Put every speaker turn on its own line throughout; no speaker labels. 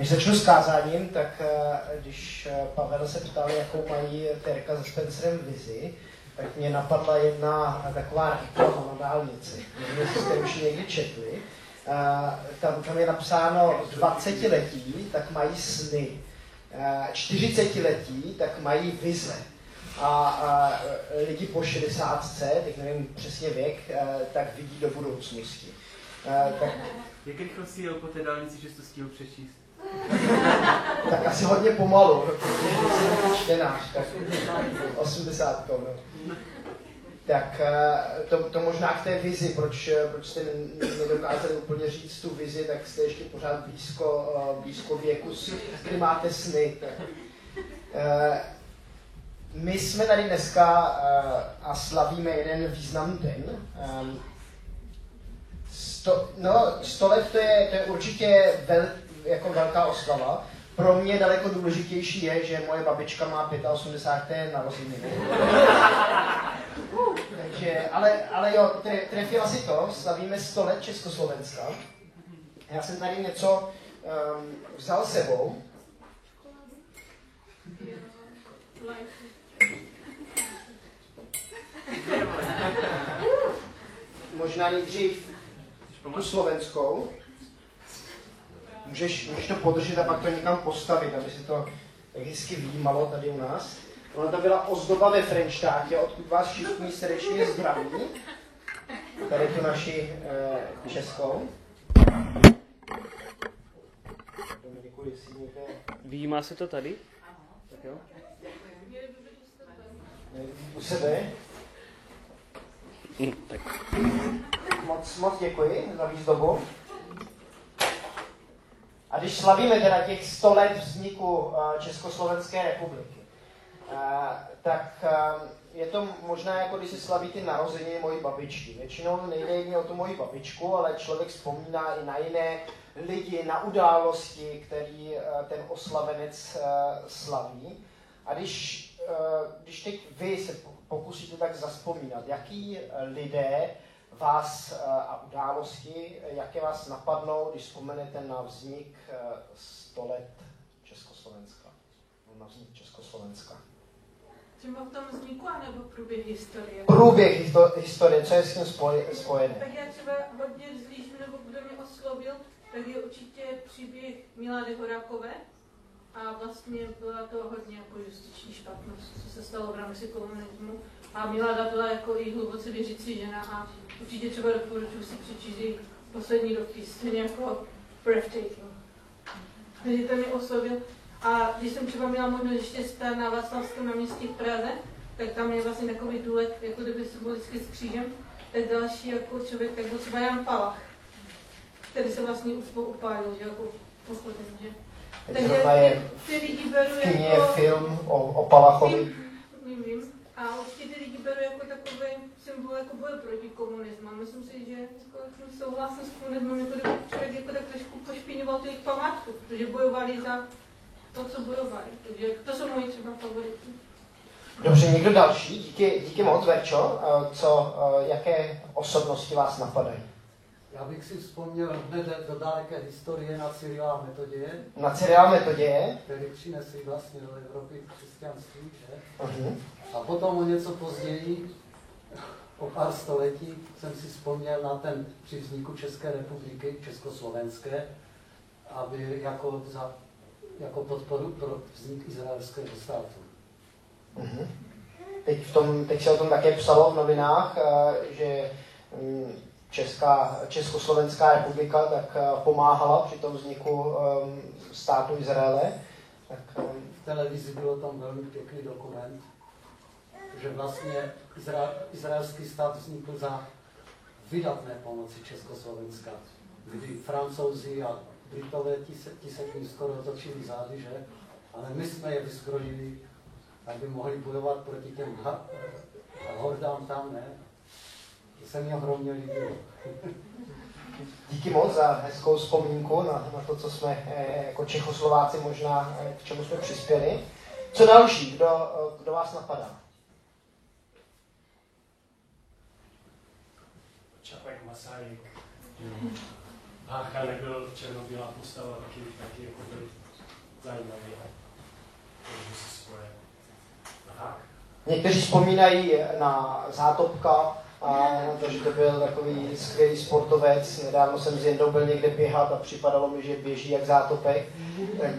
Než začnu s kázáním, tak eh, když eh, Pavel se ptal, jakou mají Terka se Spencerem vizi, tak mě napadla jedna taková reklama na dálnici. Nevím, jestli jste už někdy četli. Tam, tam je napsáno 20 letí, tak mají sny. 40 letí, tak mají vize. A, a lidi po 60, teď nevím přesně věk, tak vidí do budoucnosti.
Tak... Jak rychle si jel po té dálnici, že jsi to stihl přečíst?
Tak asi hodně pomalu, protože čtenář, tak 80 no. Tak eh, to, to možná k té vizi, proč, proč jste nedokázali úplně říct tu vizi, tak jste ještě pořád blízko, eh, blízko věku, kdy máte sny. Tak. Eh, my jsme tady dneska a slavíme jeden významný den. Sto, no, sto let to je, to je určitě vel, jako velká oslava. Pro mě daleko důležitější je, že moje babička má 85. narozeniny. Takže, ale, ale jo, tre, trefila si to, slavíme 100 let Československa. Já jsem tady něco um, vzal sebou. Možná nejdřív tu slovenskou. Můžeš, můžeš to podržet a pak to někam postavit, aby se to tak hezky výjímalo tady u nás. Ona to byla ozdoba ve Frenštátě, odkud vás všichni srdečně zdraví. Tady tu naši eh, českou.
Dominiku, jestli někde... Výjímá se to tady? Tak jo.
U sebe?
Hm, tak.
Moc, moc děkuji za výzdobu. A když slavíme teda těch 100 let vzniku eh, Československé republiky, eh, tak eh, je to možná jako když si slaví ty narozeniny mojí babičky. Většinou nejde jen o tu moji babičku, ale člověk vzpomíná i na jiné lidi, na události, který ten oslavenec slaví. A když, když teď vy se pokusíte tak zaspomínat, jaký lidé vás eh, a události, jaké vás napadnou, když vzpomenete na vznik 100 eh, let Československa, na vznik Československa.
Třeba v tom vzniku, anebo průběh historie?
Průběh historie, co je s tím spojené?
Tak já třeba hodně zlížím, nebo kdo mě oslovil, tak je určitě příběh Milady Horákové. A vlastně byla to hodně jako justiční špatnost, co se stalo v rámci komunismu. A Milada byla jako i hluboce věřící žena a určitě třeba doporučuji si přečíst její poslední dopis, stejně jako breathtaking. Takže to mě oslovil. A když jsem třeba měla možnost ještě stát na Václavském náměstí v Praze, tak tam je vlastně takový důlet, jako kdyby symbolicky s křížem, tak další jako člověk, tak byl třeba Jan Palach, který se vlastně upálil, že jako že.
Takže je, ty lidi beru jako... film o, o Palachovi.
Vím. A určitě ty lidi beru jako takový symbol jako boje proti komunismu. Myslím si, že jako, souhlasím s komunismem, jako kdyby člověk jako tak trošku pošpíňoval tu jejich památku, protože bojovali za to, co bojovali. Takže to jsou moji třeba favority.
Dobře, někdo další? Díky, díky moc, Verčo. Co, jaké osobnosti vás napadají?
Já bych si vzpomněl hned do daleké historie na Cyrila Metoděje.
Na Cyrila Metoděje?
Který přinesli vlastně do Evropy křesťanství, že? Uh-huh. A potom o něco později, o pár století, jsem si vzpomněl na ten při vzniku České republiky, Československé, aby jako, za, jako podporu pro vznik izraelského státu.
Uh-huh. Teď, v tom, teď se o tom také psalo v novinách, eh, že mm, Česká, Československá republika tak eh, pomáhala při tom vzniku um, státu Izraele. Tak,
um, v televizi bylo tam velmi pěkný dokument, že vlastně Izra, izraelský stát vznikl za vydatné pomoci Československa, kdy francouzi a Britové ti se, ti se tím skoro točili zády, že? Ale my jsme je vyzbrojili, aby mohli bojovat proti těm hordám tam, ne? Se mi ohromně líbilo.
Díky moc za hezkou vzpomínku na, na to, co jsme eh, jako Čechoslováci možná, eh, k čemu jsme přispěli. Co další? Kdo, eh, kdo vás napadá?
Čapek Masaryk. Hácha nebyl černobílá postava, taky, taky jako byl zajímavý.
Někteří vzpomínají na Zátopka, a na to, byl takový skvělý sportovec. Nedávno jsem s Jendou byl někde běhat a připadalo mi, že běží jak zátopek. Tak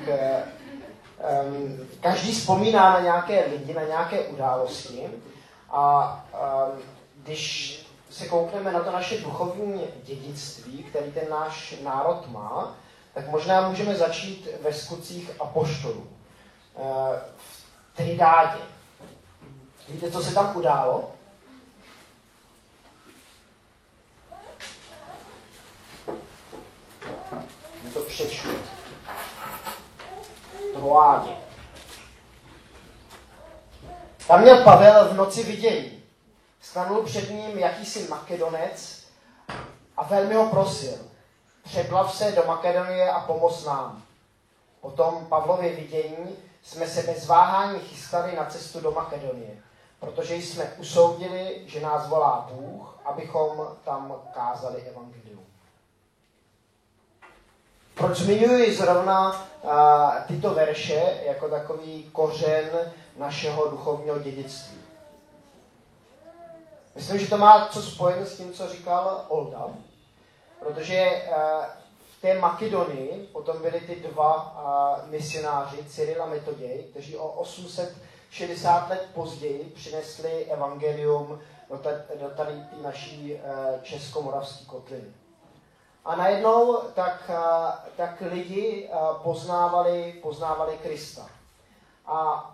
um, každý vzpomíná na nějaké lidi, na nějaké události. A um, když se koukneme na to naše duchovní dědictví, který ten náš národ má, tak možná můžeme začít ve skutcích apoštolů. V Tridádě. Víte, co se tam událo? Přečtu. Troádě. Tam měl Pavel v noci vidění. Stanul před ním jakýsi Makedonec a velmi ho prosil. Přeplav se do Makedonie a pomoz nám. Potom Pavlově vidění jsme se bez váhání chystali na cestu do Makedonie, protože jsme usoudili, že nás volá Bůh, abychom tam kázali evangelium. Proč zmiňuji zrovna uh, tyto verše jako takový kořen našeho duchovního dědictví? Myslím, že to má co spojeno s tím, co říkal Olda, protože uh, v té Makedonii potom byli ty dva uh, misionáři, Cyril a Metoděj, kteří o 860 let později přinesli evangelium do, do tady naší uh, českomoravské kotliny. A najednou tak, eh, tak lidi eh, poznávali, poznávali Krista. A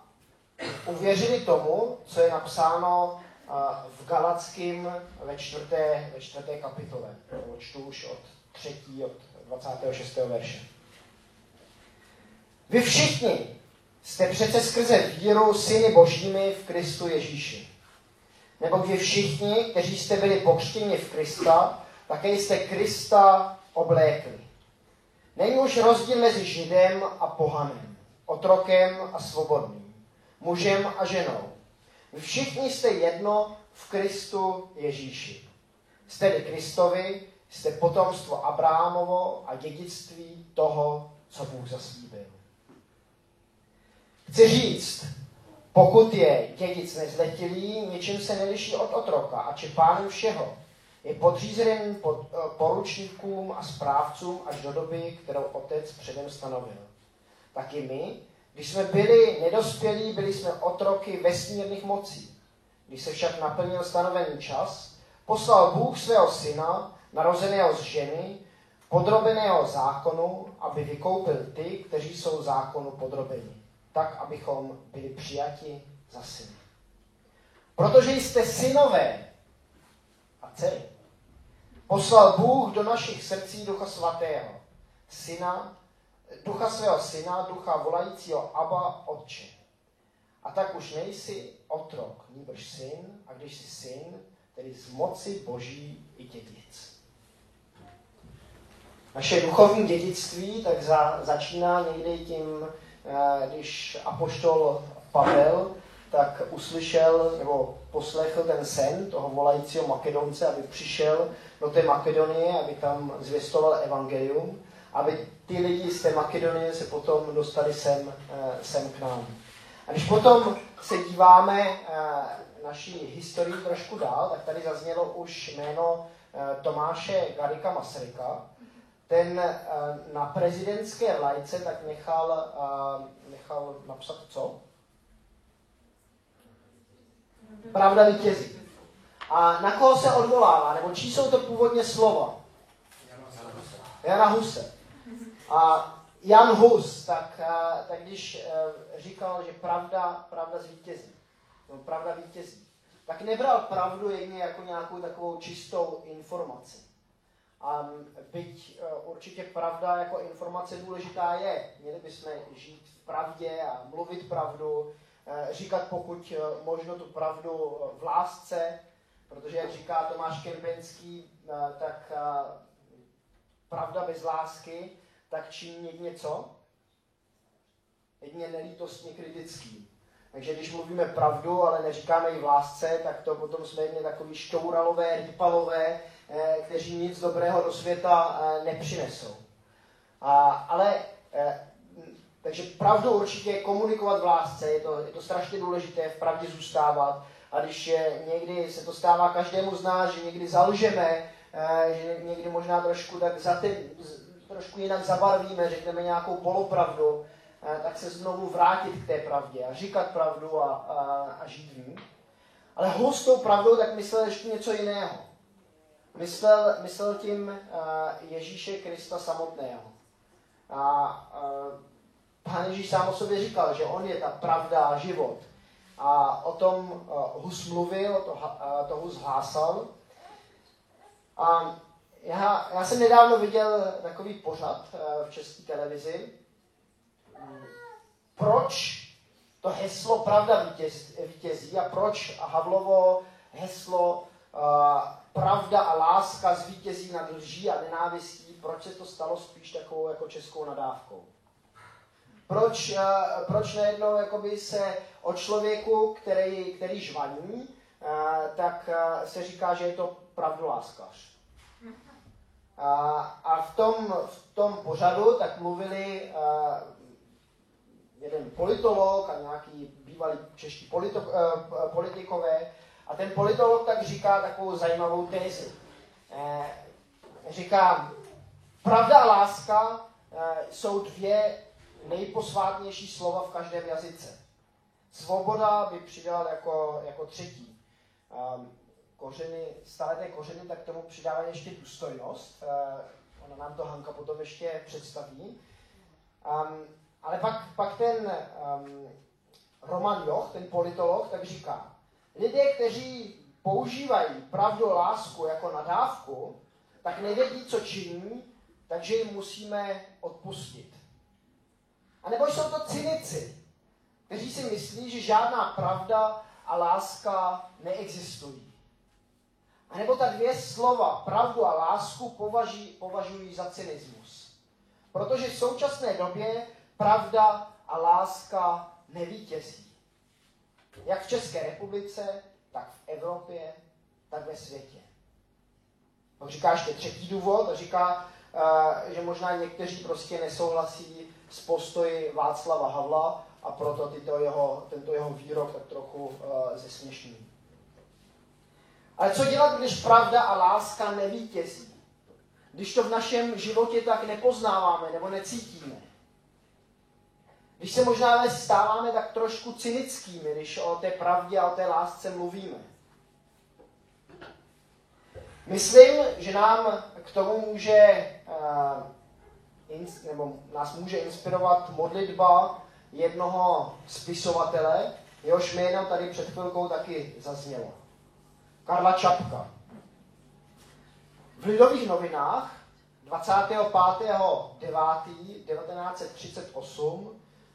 uvěřili tomu, co je napsáno eh, v Galackým ve čtvrté, ve čtvrté kapitole. Čtu už od třetí, od 26. verše. Vy všichni jste přece skrze víru syny božími v Kristu Ježíši. Nebo vy všichni, kteří jste byli pokřtěni v Krista, také jste Krista oblékli. Není už rozdíl mezi Židem a pohanem, otrokem a svobodným, mužem a ženou. Vy všichni jste jedno v Kristu Ježíši. Jste-li Kristovi, jste potomstvo Abrámovo a dědictví toho, co Bůh zaslíbil. Chci říct, pokud je dědic nezletilý, ničím se neliší od otroka, ač je pánem všeho, je podřízen pod, eh, poručníkům a správcům až do doby, kterou otec předem stanovil. Taky my, když jsme byli nedospělí, byli jsme otroky vesmírných mocí. Když se však naplnil stanovený čas, poslal Bůh svého syna, narozeného z ženy, podrobeného zákonu, aby vykoupil ty, kteří jsou zákonu podrobeni, tak, abychom byli přijati za syny. Protože jste synové a dcery, poslal Bůh do našich srdcí Ducha Svatého, syna, ducha svého syna, ducha volajícího Abba Otče. A tak už nejsi otrok, nýbrž syn, a když jsi syn, tedy z moci Boží i dědic. Naše duchovní dědictví tak za, začíná někdy tím, eh, když apoštol Pavel tak uslyšel nebo poslechl ten sen toho volajícího Makedonce, aby přišel do té Makedonie, aby tam zvěstoval evangelium, aby ty lidi z té Makedonie se potom dostali sem, eh, sem k nám. A když potom se díváme eh, naší historii trošku dál, tak tady zaznělo už jméno eh, Tomáše Garika Masaryka. Ten na prezidentské lajce tak nechal, nechal napsat co? Pravda vítězí. A na koho se odvolává? Nebo čí jsou to původně slova? Jana Huse. A Jan Hus, tak, tak když e, říkal, že pravda, pravda zvítězí, no, pravda vítězí, tak nebral pravdu jedině jako nějakou takovou čistou informaci. A byť e, určitě pravda jako informace důležitá je, měli bychom žít v pravdě a mluvit pravdu, říkat pokud možno tu pravdu v lásce, Protože, jak říká Tomáš Kempenský, eh, tak eh, pravda bez lásky, tak činí jedině co? Jedině nelítostně kritický. Takže když mluvíme pravdu, ale neříkáme ji v lásce, tak to potom jsme jedně takový štouralové, rýpalové, eh, kteří nic dobrého do světa eh, nepřinesou. A, ale takže pravdu určitě komunikovat v lásce, je to, je to strašně důležité v pravdě zůstávat. A když je, někdy se to stává každému z nás, že někdy zalžeme, že někdy možná trošku, tak za ty, trošku jinak zabarvíme, řekneme nějakou polopravdu, tak se znovu vrátit k té pravdě a říkat pravdu a, a, a žít v ní. Ale Hus tou pravdou tak myslel ještě něco jiného. Myslel, myslel tím uh, Ježíše Krista samotného. A uh, Pán Ježíš sám o sobě říkal, že on je ta pravda život. A o tom uh, Hus mluvil, to, uh, to Hus hlásal. A já, já jsem nedávno viděl takový pořad uh, v české televizi. Proč to heslo pravda vítěz, vítězí a proč Havlovo heslo pravda a láska zvítězí nad lží a nenávistí, proč se to stalo spíš takovou jako českou nadávkou. Proč, uh, proč najednou jakoby se o člověku, který, který žvaní, uh, tak uh, se říká, že je to pravdoláskař. A, a v, tom, v tom pořadu tak mluvili jeden politolog a nějaký bývalý čeští polito, politikové. A ten politolog tak říká takovou zajímavou tézi. Eh, říká, pravda a láska eh, jsou dvě nejposvátnější slova v každém jazyce. Svoboda by přidal jako, jako třetí. Um, kořeny, staleté kořeny, tak tomu přidávají ještě důstojnost. Uh, ona nám to Hanka potom ještě představí. Um, ale pak, pak ten um, Roman Joch, ten politolog, tak říká, lidé, kteří používají pravdu a lásku jako nadávku, tak nevědí, co činí, takže jim musíme odpustit. A nebo jsou to cynici, kteří si myslí, že žádná pravda a láska neexistují. A nebo ta dvě slova, pravdu a lásku, považují, považují za cynismus. Protože v současné době pravda a láska nevítězí. Jak v České republice, tak v Evropě, tak ve světě. On říká ještě třetí důvod, říká, eh, že možná někteří prostě nesouhlasí s postoji Václava Havla a proto tyto jeho, tento jeho výrok tak trochu uh, zesměšní. Ale co dělat, když pravda a láska nevítězí? Když to v našem životě tak nepoznáváme nebo necítíme? Když se možná ale stáváme tak trošku cynickými, když o té pravdě a o té lásce mluvíme. Myslím, že nám k tomu může, uh, nebo nás může inspirovat modlitba jednoho spisovatele, jehož jméno tady před chvilkou taky zaznělo. Karla Čapka. V Lidových novinách 25.9.1938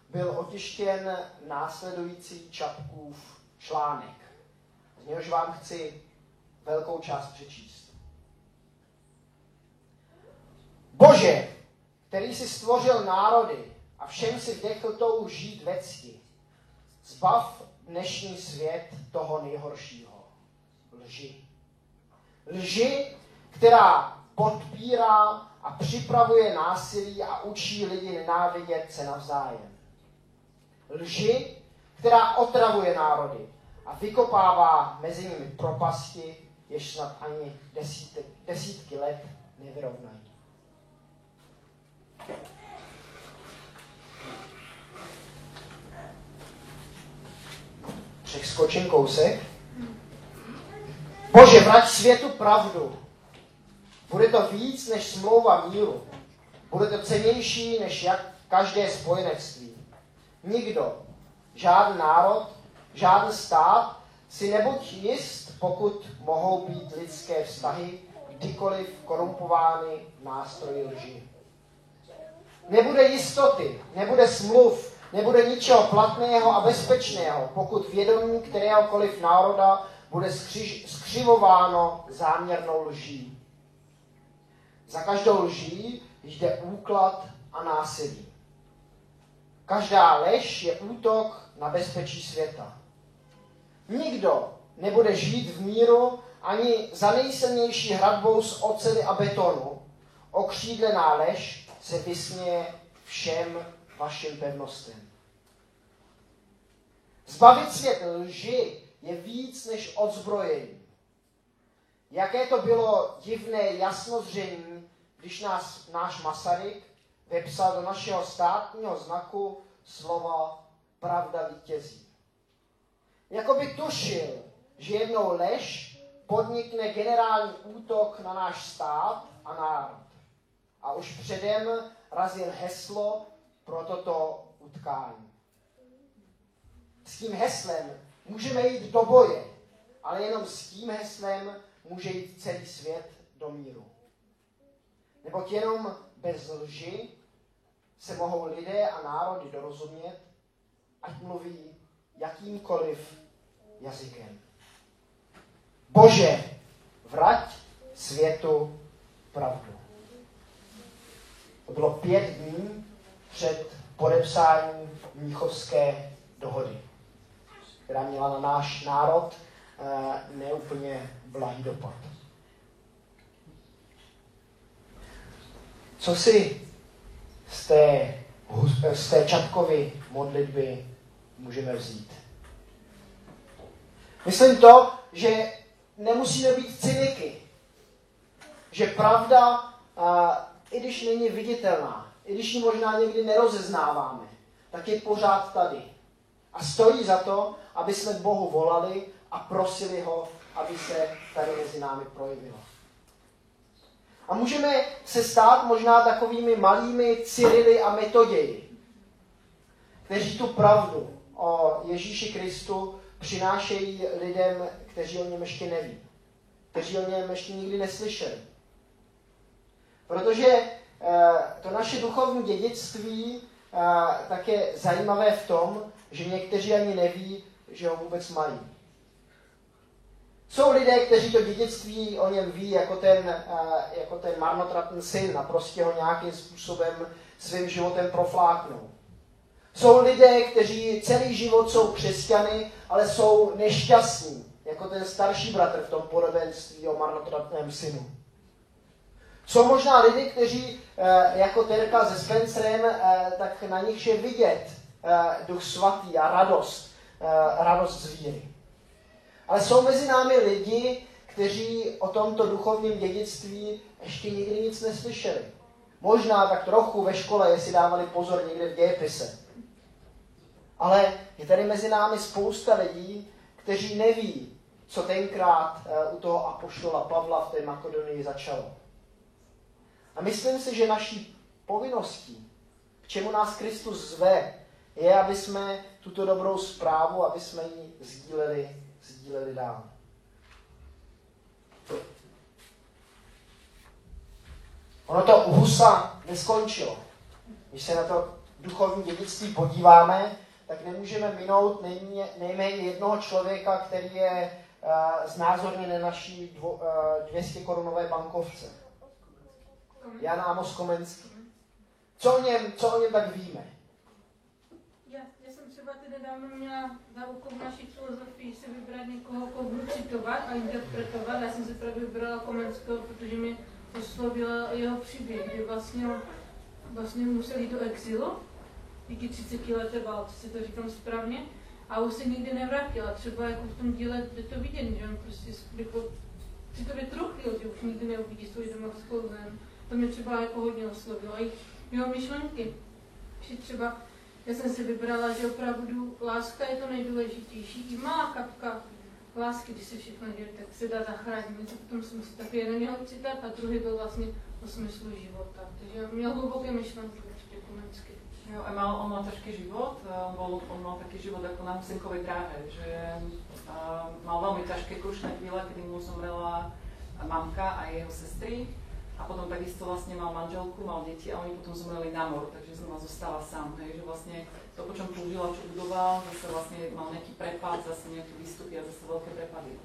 byl otištěn následující Čapkův článek. Z něhož vám chci velkou část přečíst. Bože, který si stvořil národy a všem si vdechl tou žít ve cti, zbav dnešní svět toho nejhoršího. Lži. Lži, která podpírá a připravuje násilí a učí lidi nenávidět se navzájem lži, která otravuje národy a vykopává mezi nimi propasti, jež snad ani desítky, desítky let nevyrovnají. Přeskočím kousek. Bože, vrať světu pravdu. Bude to víc než smlouva míru. Bude to cenější než jak každé spojenectví. Nikdo, žádný národ, žádný stát si nebuď jist, pokud mohou být lidské vztahy kdykoliv korumpovány nástroji lži. Nebude jistoty, nebude smluv, nebude ničeho platného a bezpečného, pokud vědomí kteréhokoliv národa bude skřiž, skřivováno záměrnou lží. Za každou lží jde úklad a násilí. Každá lež je útok na bezpečí světa. Nikdo nebude žít v míru ani za nejsilnější hradbou z ocely a betonu, okřídlená lež se vysměje všem vašim pevnostem. Zbavit svět lži je víc než odzbrojení. Jaké to bylo divné jasnozření, když nás náš Masaryk vepsal do našeho státního znaku slova pravda vítězí. Jakoby tušil, že jednou lež podnikne generální útok na náš stát a národ. A už předem razil heslo pro toto utkání. S tím heslem můžeme jít do boje, ale jenom s tím heslem může jít celý svět do míru. Neboť jenom bez lži se mohou lidé a národy dorozumět, ať mluví jakýmkoliv jazykem. Bože, vrať světu pravdu. To bylo pět dní před podepsáním Mnichovské dohody, která měla na náš národ eh, neúplně blahý dopad. Co si z té, z té Čapkovy modlitby můžeme vzít? Myslím to, že nemusíme být cyniky. Že pravda, a, i když není viditelná, i když ji možná někdy nerozeznáváme, tak je pořád tady. A stojí za to, aby jsme Bohu volali a prosili ho, aby se tady mezi námi projevilo. A můžeme se stát možná takovými malými Cyrily a Metoději, kteří tu pravdu o Ježíši Kristu přinášejí lidem, kteří o něm ještě neví, kteří o něm ještě nikdy neslyšeli. Protože eh, to naše duchovní dědictví eh, tak je zajímavé v tom, že někteří ani neví, že ho vůbec mají. Jsou lidé, kteří to dědictví o něm ví jako ten, eh, jako ten marnotratný syn a prostě ho nějakým způsobem svým životem profláknou. Jsou lidé, kteří celý život jsou křesťany, ale jsou nešťastní, jako ten starší bratr v tom podobenství o marnotratném synu. Jsou možná lidi, kteří, eh, jako Terka se Spencerem, eh, tak na nich je vidět duch svatý a radost, radost z víry. Ale jsou mezi námi lidi, kteří o tomto duchovním dědictví ještě nikdy nic neslyšeli. Možná tak trochu ve škole, jestli dávali pozor někde v dějepise. Ale je tady mezi námi spousta lidí, kteří neví, co tenkrát eh, u toho apoštola Pavla v té Makedonii začalo. A myslím si, že naší povinností, k čemu nás Kristus zve, je, aby jsme tuto dobrou zprávu, aby jsme ji sdíleli sdíleli dál. Ono to u Husa neskončilo. Když se na to duchovní dědictví podíváme, tak nemůžeme minout nejméně, jednoho člověka, který je uh, znázorněn na naší dvo, uh, 200 korunové bankovce. Jan Amos Komenský. Co o něm, co o něm tak víme?
třeba ty nedávno měla za úkol naší filozofii si vybrat někoho, koho budu citovat a interpretovat. Já jsem si právě vybrala Komenského, protože mi oslovila jeho příběh, kdy vlastně, vlastně musel jít do exilu díky 30 leté válce, si to říkám správně, a už se nikdy nevrátil. A třeba jako v tom díle je to vidět, že on prostě jako si to vytruchlil, že už nikdy neuvidí svou domovskou zem. To mě třeba jako hodně oslovilo. A i jeho myšlenky, že třeba já jsem si vybrala, že opravdu láska je to nejdůležitější. I malá kapka lásky, když se všechno děje, tak se dá zachránit. Něco potom jsem si taky jeden měl citát a druhý byl vlastně o smyslu života. Takže měl hluboké myšlenky určitě Komenský.
Jo, a mal, on mal ťažký život, on, bol, on mal taký život ako na Husinkovej dráhe, že uh, mal veľmi ťažké krušné chvíle, kedy mu zomrela mamka a jeho sestry a potom takisto vlastne mal manželku, mal deti a oni potom zomreli na mor, takže znova zostala sám, hej, že vlastne to, po čom túžila, čo budoval, zase vlastne mal nejaký prepad, zase nejaké výstupy a zase veľké prepady.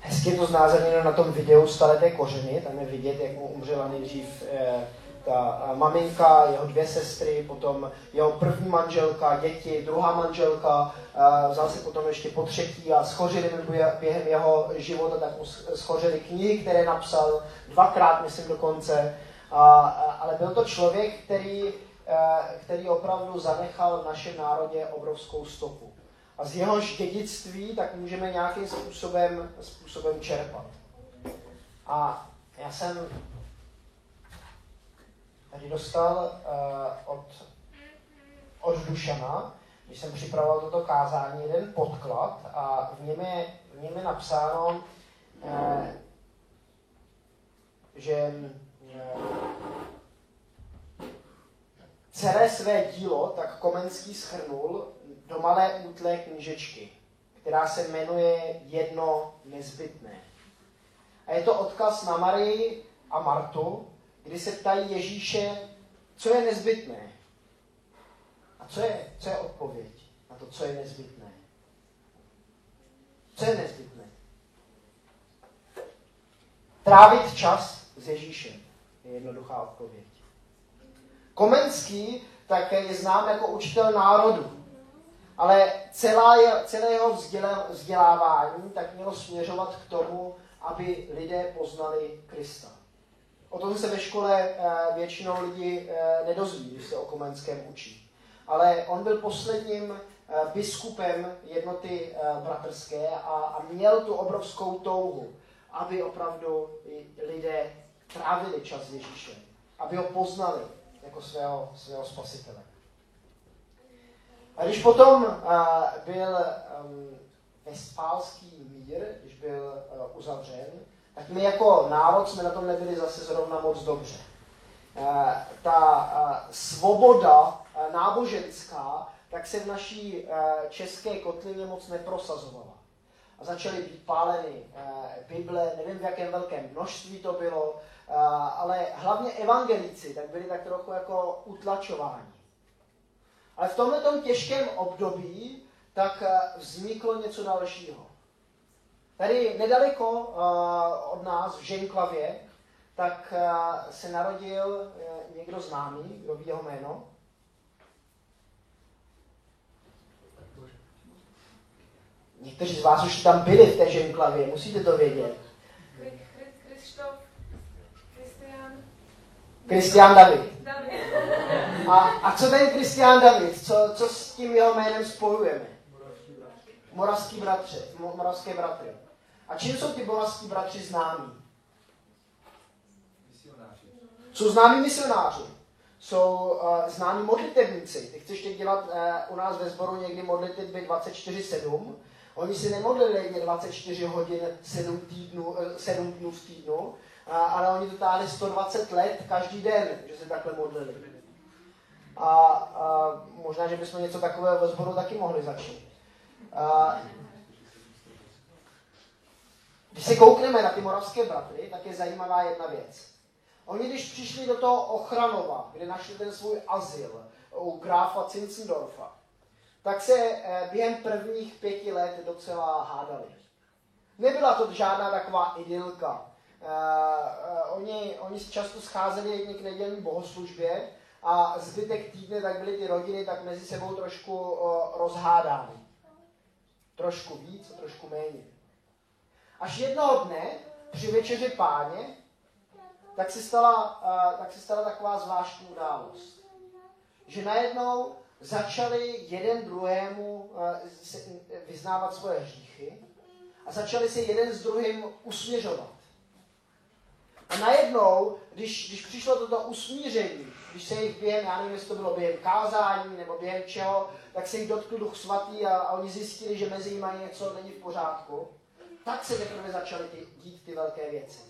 Hezky to znázorněno na tom videu Staleté kořeny, tam je vidět, jak mu umřela nejdřív e, ta maminka, jeho dvě sestry, potom jeho první manželka, děti, druhá manželka, vzal si potom ještě po třetí a schořili během jeho života, tak mu schořili knihy, které napsal, dvakrát, myslím dokonce, ale byl to člověk, který, který opravdu zanechal v našem národě obrovskou stopu. A z jehož dědictví tak můžeme nějakým způsobem, způsobem čerpat. A já jsem tady dostal uh, od, od Dušana, když jsem připravoval toto kázání, jeden podklad a v něm je, v něm je napsáno, uh, že uh, celé své dílo tak Komenský schrnul do malé útlé knížečky, která se jmenuje Jedno nezbytné. A je to odkaz na Marii a Martu, kdy se ptají Ježíše, co je nezbytné. A co je, co je odpověď na to, co je nezbytné? Co je nezbytné? Trávit čas s Ježíšem je jednoduchá odpověď. Komenský také je znám jako učitel národu, ale celá je, celé jeho vzdělávání tak mělo směřovat k tomu, aby lidé poznali Krista. O tom se ve škole eh, většinou lidi eh, nedozví, když se o Komenském učí. Ale on byl posledním eh, biskupem jednoty bratrské a, a měl tu obrovskou touhu, aby opravdu lidé trávili čas s Ježíšem, aby ho poznali jako svého, svého spasitele. A když potom byl um, Vestfálský mír, když byl uzavřen, tak my jako národ jsme na tom nebyli zase zrovna moc dobře. Uh, ta uh, svoboda uh, náboženská tak se v naší české kotlině moc neprosazovala. A začaly být páleny Bible, nevím v jakém velkém množství to bylo, ale hlavně evangelici tak byli tak trochu jako utlačováni. Ale v tomhle těžkém období tak eh, vzniklo něco dalšího. Tady nedaleko uh, od nás, v Ženklavě, tak uh, se narodil uh, někdo známý, kdo ví jeho jméno. Někteří z vás už tam byli v té Ženklavě, musíte to vědět. David.
David.
A, a co ten Kristián David? Co, co s tím jeho jménem spojujeme? Moravský bratře, moravské bratry. A čím jsou ty moravský bratři známí? Jsou známí misionáři. Jsou uh, známí modlitevníci. Ty chceš teď dělat uh, u nás ve sboru někdy modlitby 24-7. Oni si nemodlili 24 hodin 7, týdnů, uh, 7 dnů v týdnu, uh, ale oni to táhli 120 let každý den, že se takhle modlili. A, a možná, že bychom něco takového ve sboru taky mohli začít. A, když se koukneme na ty moravské bratry, tak je zajímavá jedna věc. Oni, když přišli do toho Ochranova, kde našli ten svůj azyl u gráfa Zinzendorfa, tak se eh, během prvních pěti let docela hádali. Nebyla to žádná taková idylka. Uh, uh, oni, oni často scházeli k nedělní bohoslužbě a zbytek týdne tak byly ty rodiny tak mezi sebou trošku rozhádány. Trošku víc, trošku méně. Až jednoho dne při večeři páně tak se stala, uh, tak se stala taková zvláštní událost. Že najednou začali jeden druhému uh, vyznávat svoje hříchy a začali se jeden s druhým usměřovat. A najednou, když, když přišlo toto usmíření, když se jich během, já nevím, jestli to bylo během kázání nebo během čeho, tak se jich dotkl duch svatý a, a oni zjistili, že mezi nimi něco není v pořádku, tak se teprve začaly ty, dít ty velké věci.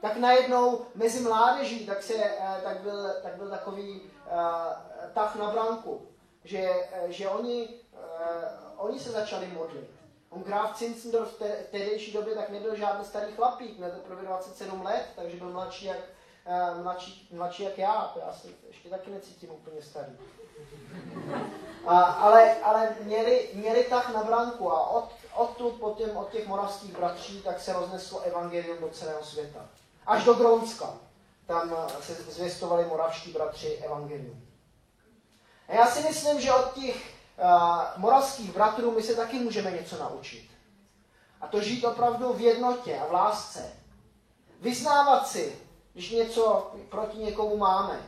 Tak najednou mezi mládeží tak, se, eh, tak, byl, tak byl takový uh, tah na branku, že, eh, že oni, uh, oni se začali modlit. On Graf Zinzendorf v, v tehdejší době tak nebyl žádný starý chlapík, měl teprve 27 let, takže byl mladší jak, uh, mladší, mladší jak já, to já se ještě taky necítím úplně starý. A, ale ale měli, měli tak na branku a od, odtud po těm, od těch moravských bratří tak se rozneslo evangelium do celého světa. Až do Grónska. tam se zvěstovali moravští bratři evangelium. A já si myslím, že od těch uh, moravských bratrů my se taky můžeme něco naučit. A to žít opravdu v jednotě a v lásce. Vyznávat si, když něco proti někomu máme.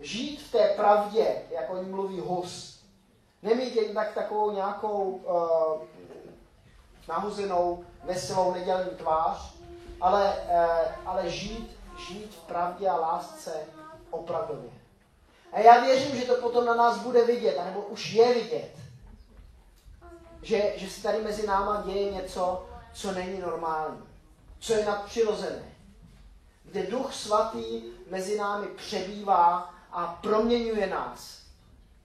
Žít v té pravdě, jak o ní mluví Hus. Nemít jen tak takovou nějakou uh, nahuzenou, veselou, nedělní tvář, ale, uh, ale žít, žít v pravdě a lásce opravdově. A já věřím, že to potom na nás bude vidět, anebo už je vidět. Že, že se tady mezi náma děje něco, co není normální, co je nadpřirozené. Kde Duch Svatý mezi námi přebývá a proměňuje nás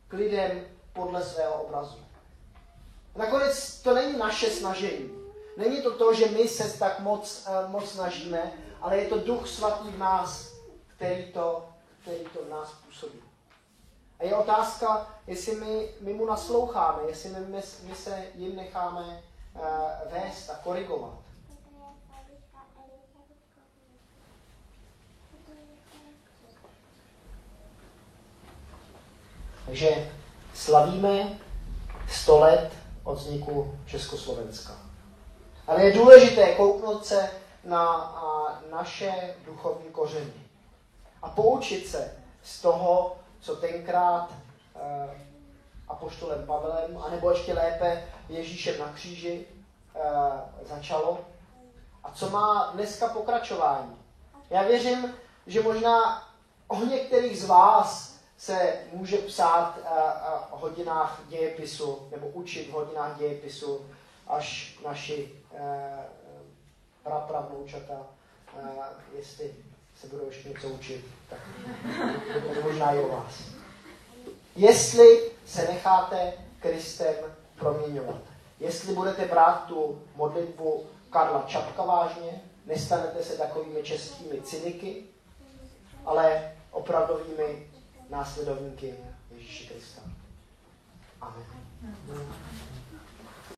k lidem podle svého obrazu. Nakonec to není naše snažení. Není to to, že my se tak moc, uh, moc snažíme, ale je to Duch Svatý v nás, který to, který to v nás působí. A je otázka, jestli my, my mu nasloucháme, jestli my, my, my se jim necháme uh, vést a korigovat. Takže slavíme 100 let od vzniku Československa. Ale je důležité kouknout se na naše duchovní kořeny a poučit se z toho, co tenkrát uh, apoštolem Pavlem, anebo ještě lépe Ježíšem na kříži uh, začalo a co má dneska pokračování. Já věřím, že možná o některých z vás se může psát uh, uh, o hodinách dějepisu nebo učit v hodinách dějepisu až naši uh, prapravnoučata, jestli se budou ještě něco učit, tak to možná i o vás. Jestli se necháte Kristem proměňovat, jestli budete brát tu modlitbu Karla Čapka vážně, nestanete se takovými českými cyniky, ale opravdovými následovníky Ježíše Krista. Amen.